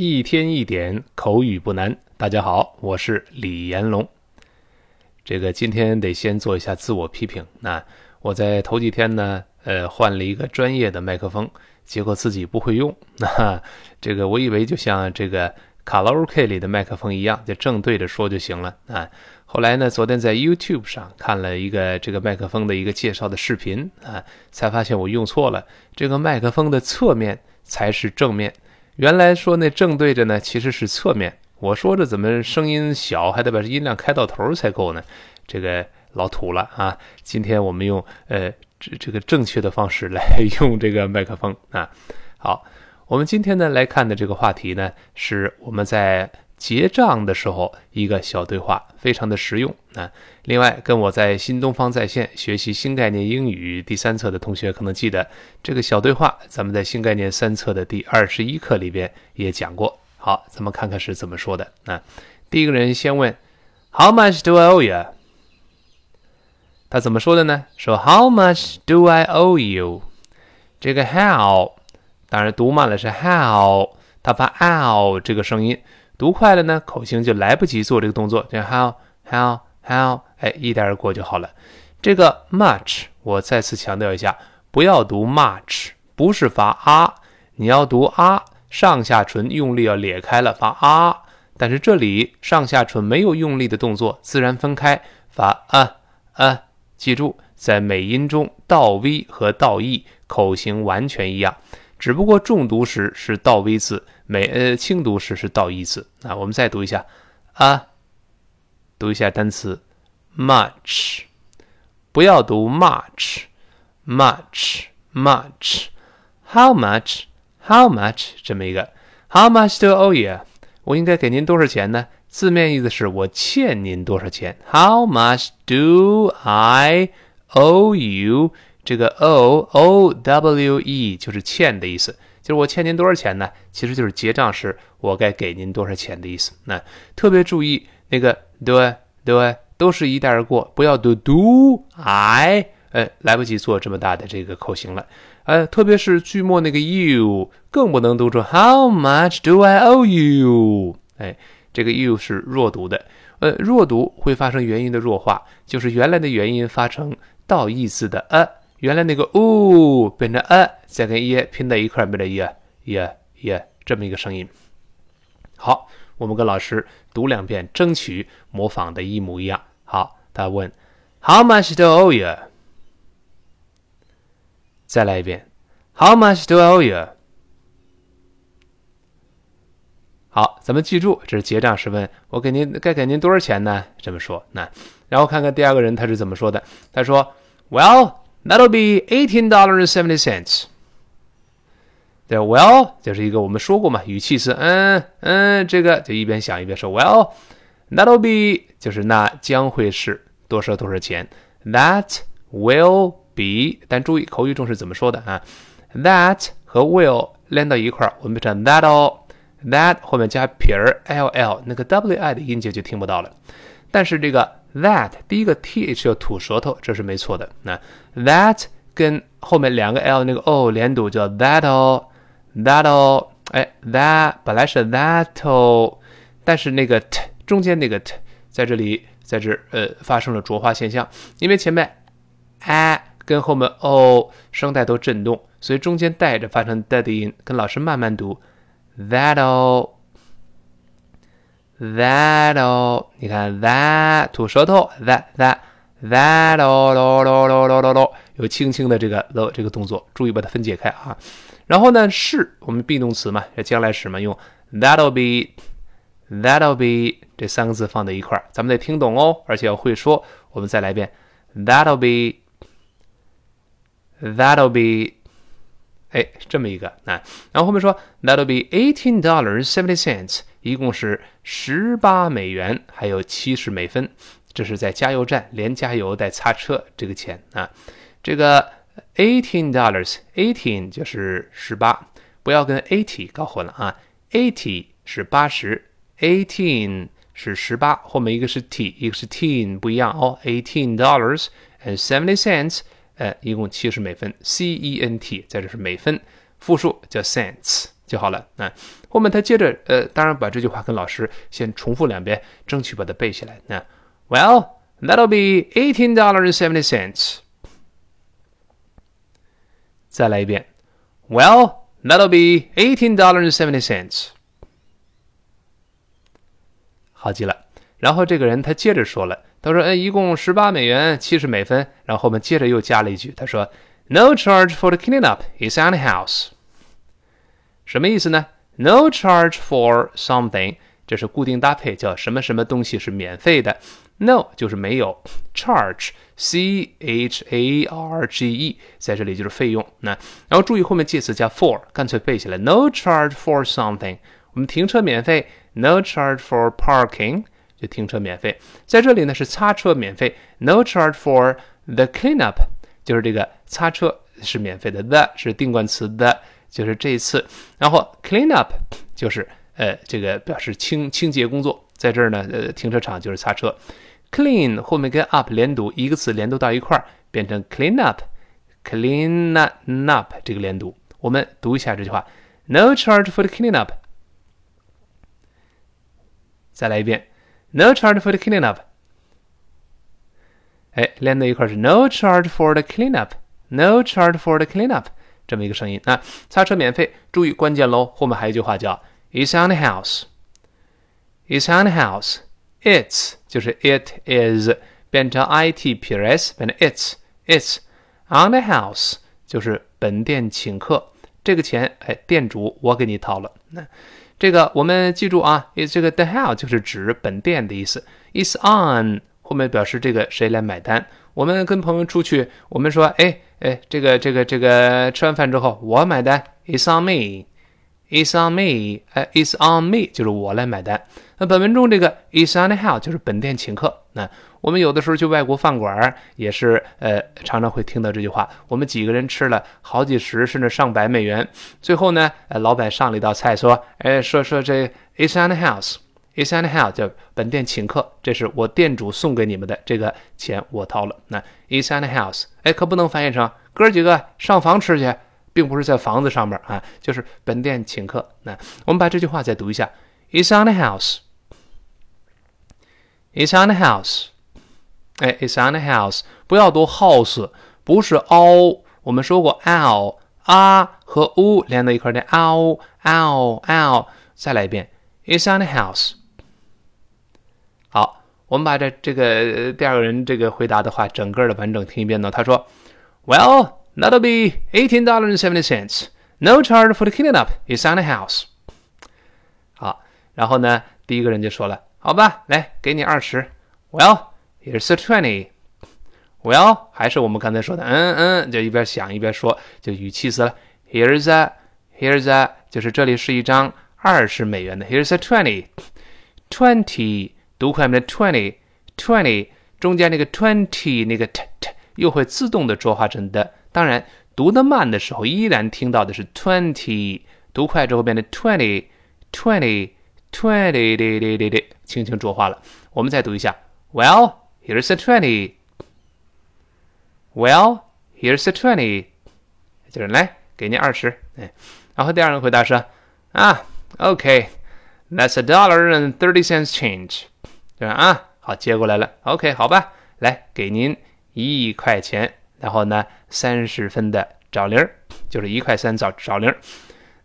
一天一点口语不难。大家好，我是李延龙。这个今天得先做一下自我批评。那我在头几天呢，呃，换了一个专业的麦克风，结果自己不会用。那这个我以为就像这个卡拉 OK 里的麦克风一样，就正对着说就行了啊。后来呢，昨天在 YouTube 上看了一个这个麦克风的一个介绍的视频啊，才发现我用错了。这个麦克风的侧面才是正面。原来说那正对着呢，其实是侧面。我说着怎么声音小，还得把音量开到头才够呢？这个老土了啊！今天我们用呃这这个正确的方式来用这个麦克风啊。好，我们今天呢来看的这个话题呢，是我们在。结账的时候，一个小对话，非常的实用啊。另外，跟我在新东方在线学习新概念英语第三册的同学可能记得这个小对话，咱们在新概念三册的第二十一课里边也讲过。好，咱们看看是怎么说的啊。第一个人先问，How much do I owe you？他怎么说的呢？说 How much do I owe you？这个 How 当然读慢了是 How，他发 ow 这个声音。读快了呢，口型就来不及做这个动作，就 how how how，哎，一带而过就好了。这个 much，我再次强调一下，不要读 much，不是发啊，你要读啊，上下唇用力要裂开了发啊。但是这里上下唇没有用力的动作，自然分开发啊啊。记住，在美音中，倒 v 和倒 e 口型完全一样。只不过重读时是倒 V 字，美呃轻读时是倒一字啊。我们再读一下啊，读一下单词 much，不要读 much，much，much，how much，how much 这么一个 how much do I owe you？我应该给您多少钱呢？字面意思是我欠您多少钱？How much do I owe you？这个 o o w e 就是欠的意思，就是我欠您多少钱呢？其实就是结账时我该给您多少钱的意思。那特别注意那个 do do 都是一带而过，不要读 do I，呃，来不及做这么大的这个口型了。呃，特别是句末那个 you 更不能读出 How much do I owe you？哎，这个 you 是弱读的，呃，弱读会发生元音的弱化，就是原来的元音发成倒意字的 a。原来那个呜变成呃，再跟耶拼在一块儿，变成耶耶耶这么一个声音。好，我们跟老师读两遍，争取模仿的一模一样。好，他问：How much do I owe you？再来一遍：How much do I owe you？好，咱们记住，这是结账时问，我给您该给您多少钱呢？这么说。那然后看看第二个人他是怎么说的。他说：Well。That'll be eighteen dollars seventy cents。对，Well 就是一个我们说过嘛，语气词，嗯嗯，这个就一边想一边说，Well，that'll be 就是那将会是多少多少钱，That will be，但注意口语中是怎么说的啊？That 和 will 连到一块儿，我们变成 that'll，that 后面加撇儿 ll，那个 wi 的音节就听不到了。 但是这个 that 第一个 th 要吐舌头，这是没错的。那 that 跟后面两个 l 那个 o 连读叫 that'll，that'll，哎，that 本来是 that'll，但是那个 t 中间那个 t 在这里在这呃发生了浊化现象，因为前面 a 跟后面 o 声带都震动，所以中间带着发成 d 的音，跟老师慢慢读 that o that'll。That'll，你看 that 吐舌头，that that that'll 咯咯咯咯咯咯，有轻轻的这个咯这个动作，注意把它分解开啊。然后呢，是我们 be 动词嘛，要将来时嘛，用 that'll be，that'll be 这三个字放在一块儿，咱们得听懂哦，而且要会说。我们再来一遍，that'll be，that'll be，哎，这么一个啊。然后后面说 that'll be eighteen dollars seventy cents。一共是十八美元，还有七十美分，这是在加油站连加油带擦车这个钱啊。这个 eighteen dollars，eighteen 就是十八，不要跟 eighty 搞混了啊。eighty 是八十，eighteen 是十八，后面一个是 t，一个是 teen，不一样哦。eighteen dollars and seventy cents，呃，一共七十美分，c e n t，在这是美分，复数叫 cents。就好了。那后面他接着呃，当然把这句话跟老师先重复两遍，争取把它背下来。那 Well, that'll be eighteen dollars and seventy cents。再来一遍，Well, that'll be eighteen dollars and seventy cents。好极了。然后这个人他接着说了，他说：“哎，一共十八美元七十美分。”然后后面接着又加了一句，他说：“No charge for the cleaning up is on the house。”什么意思呢？No charge for something，这是固定搭配，叫什么什么东西是免费的。No 就是没有，charge，c h a r g e，在这里就是费用。那然后注意后面介词加 for，干脆背下来。No charge for something，我们停车免费。No charge for parking。就停车免费，在这里呢是擦车免费，no charge for the cleanup，就是这个擦车是免费的，the 是定冠词的，就是这一次，然后 cleanup 就是呃这个表示清清洁工作，在这儿呢呃停车场就是擦车，clean 后面跟 up 连读，一个词连读到一块儿变成 clean up，clean up 这个连读，我们读一下这句话，no charge for the clean up，再来一遍。No charge for the cleanup。哎，连在一块是 No charge for the cleanup，No charge for the cleanup，这么一个声音啊。擦车免费，注意关键喽，后面还有一句话叫 It's on the house。It's on the house。It's 就是 It is 变成 it 撇 s 变成 It's It's on the house 就是本店请客，这个钱哎店主我给你掏了那。这个我们记住啊，这个 the house 就是指本店的意思。，“it's on 后面表示这个谁来买单。我们跟朋友出去，我们说，哎哎，这个这个这个吃完饭之后我买单，It's on me，It's on me，哎，It's on me 就是我来买单。那本文中这个 It's on the house 就是本店请客。那我们有的时候去外国饭馆也是，呃，常常会听到这句话。我们几个人吃了好几十甚至上百美元，最后呢，呃，老板上了一道菜，说，哎，说说这 It's on the house on the house 叫本店请客，这是我店主送给你们的，这个钱我掏了。那 is on the house，哎，可不能翻译成哥几个上房吃去，并不是在房子上面啊，就是本店请客。那我们把这句话再读一下，is on the house。It's on the house，哎，It's on the house，不要读 house，不是 o。我们说过 l 啊和 u 连在一块的 l l l。再来一遍，It's on the house。我们把这这个第二个人这个回答的话整个的完整听一遍呢。他说，Well, that'll be eighteen dollars and seventy cents. No charge for the cleaning up. It's on the house。好，然后呢，第一个人就说了。好吧，来给你二十。Well, here's a twenty. Well，还是我们刚才说的，嗯嗯，就一边想一边说，就语气词了。Here's a, here's a，就是这里是一张二十美元的。Here's a twenty, twenty，读快门的 twenty, twenty，中间那个 twenty 那个 t t 又会自动的浊化成的。当然，读得慢的时候依然听到的是 twenty，读快之后变成 twenty, twenty。twenty 的的的的，轻轻浊化了。我们再读一下。Well, here's a twenty. Well, here's a twenty. 就是来给你二十。哎，然后第二人回答说啊，OK, That's a dollar and thirty cents change. 对吧？啊，好，接过来了。OK，好吧，来给您一块钱，然后呢，三十分的找零，就是一块三找找零。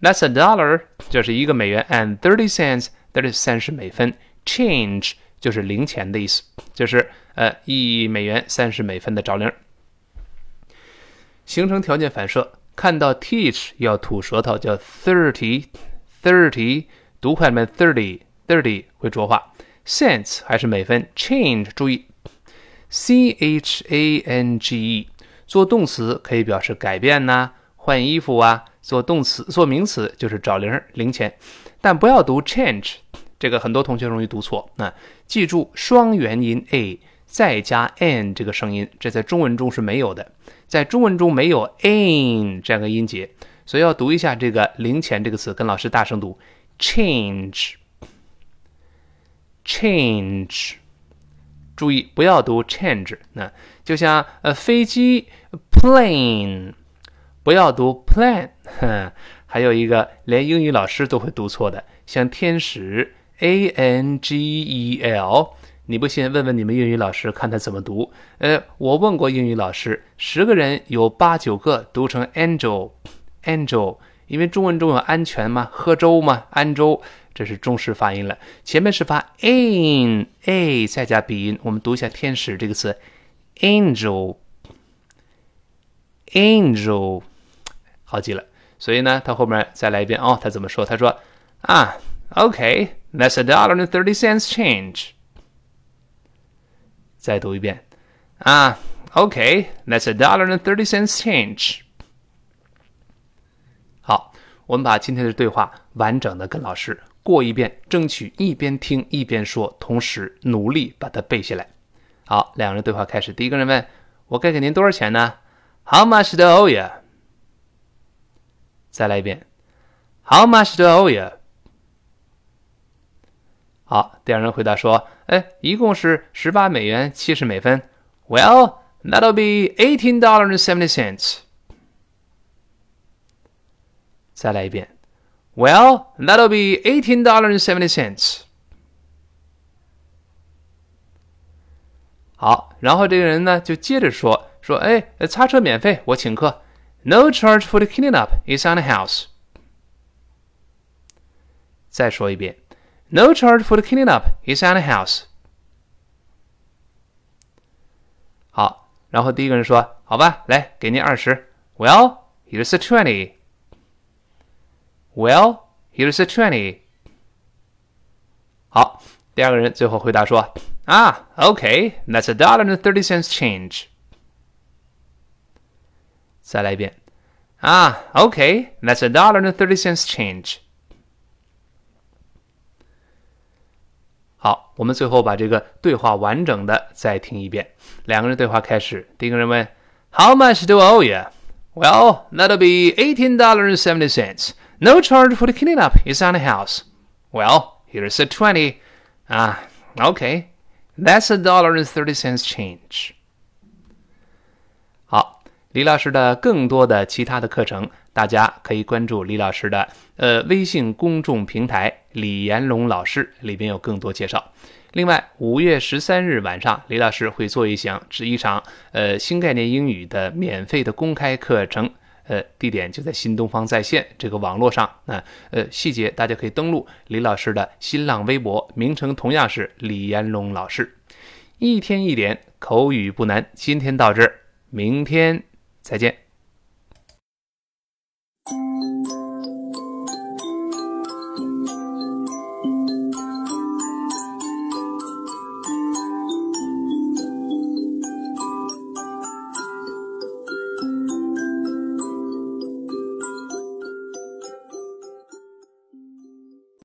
That's a dollar，就是一个美元，and thirty cents，这是三十美分。Change 就是零钱的意思，就是呃一美元三十美分的找零。形成条件反射，看到 teach 要吐舌头，叫 thirty，thirty，读快门 thirty，thirty 会浊化。Cents 还是美分，change 注意，c h a n g e 做动词可以表示改变呐，换衣服啊。做动词，做名词就是找零零钱，但不要读 change，这个很多同学容易读错。那记住双元音 a 再加 n 这个声音，这在中文中是没有的，在中文中没有 n 这样个音节，所以要读一下这个零钱这个词，跟老师大声读 change，change，注意不要读 change，那就像呃飞机 plane。不要读 plane，还有一个连英语老师都会读错的，像天使 A N G E L，你不信问问你们英语老师，看他怎么读。呃，我问过英语老师，十个人有八九个读成 angel，angel，因为中文中有安全嘛，喝粥嘛，安粥，这是中式发音了。前面是发 in a 再加鼻音，我们读一下天使这个词，angel，angel，好记了。所以呢，他后面再来一遍哦，他怎么说？他说啊，OK，that's a dollar and thirty cents change。再读一遍啊，OK，that's a dollar and thirty cents change。我们把今天的对话完整的跟老师过一遍，争取一边听一边说，同时努力把它背下来。好，两人对话开始。第一个人问：“我该给您多少钱呢？”How much do I owe you？再来一遍，How much do I owe you？好，第二人回答说：“哎，一共是十八美元七十美分。”Well, that'll be eighteen dollars and seventy cents。再来一遍，Well, that'll be eighteen dollars and seventy cents。好，然后这个人呢就接着说：“说，哎，擦车免费，我请客。” No charge for the cleaning up is on the house. 再说一遍，No charge for the cleaning up is on the house. 好，然后第一个人说：“好吧，来，给您二十。” Well, here's a twenty. Well, here's a twenty. 好，第二个人最后回答说：“啊，OK, that's a dollar and thirty cents change.” 再来一遍啊，OK，that's a dollar and thirty cents change。好，我们最后把这个对话完整的再听一遍。两个人对话开始，第一个人问：How much do I owe you? Well, that'll be eighteen dollars and seventy cents. No charge for the cleaning up. is on the house. Well, here's a twenty. Ah, okay. That's a dollar and thirty cents change. 好。李老师的更多的其他的课程，大家可以关注李老师的呃微信公众平台“李延龙老师”，里边有更多介绍。另外，五月十三日晚上，李老师会做一项是一场呃新概念英语的免费的公开课程，呃，地点就在新东方在线这个网络上。那呃细节大家可以登录李老师的新浪微博，名称同样是李彦龙老师。一天一点口语不难，今天到这儿，明天。再见。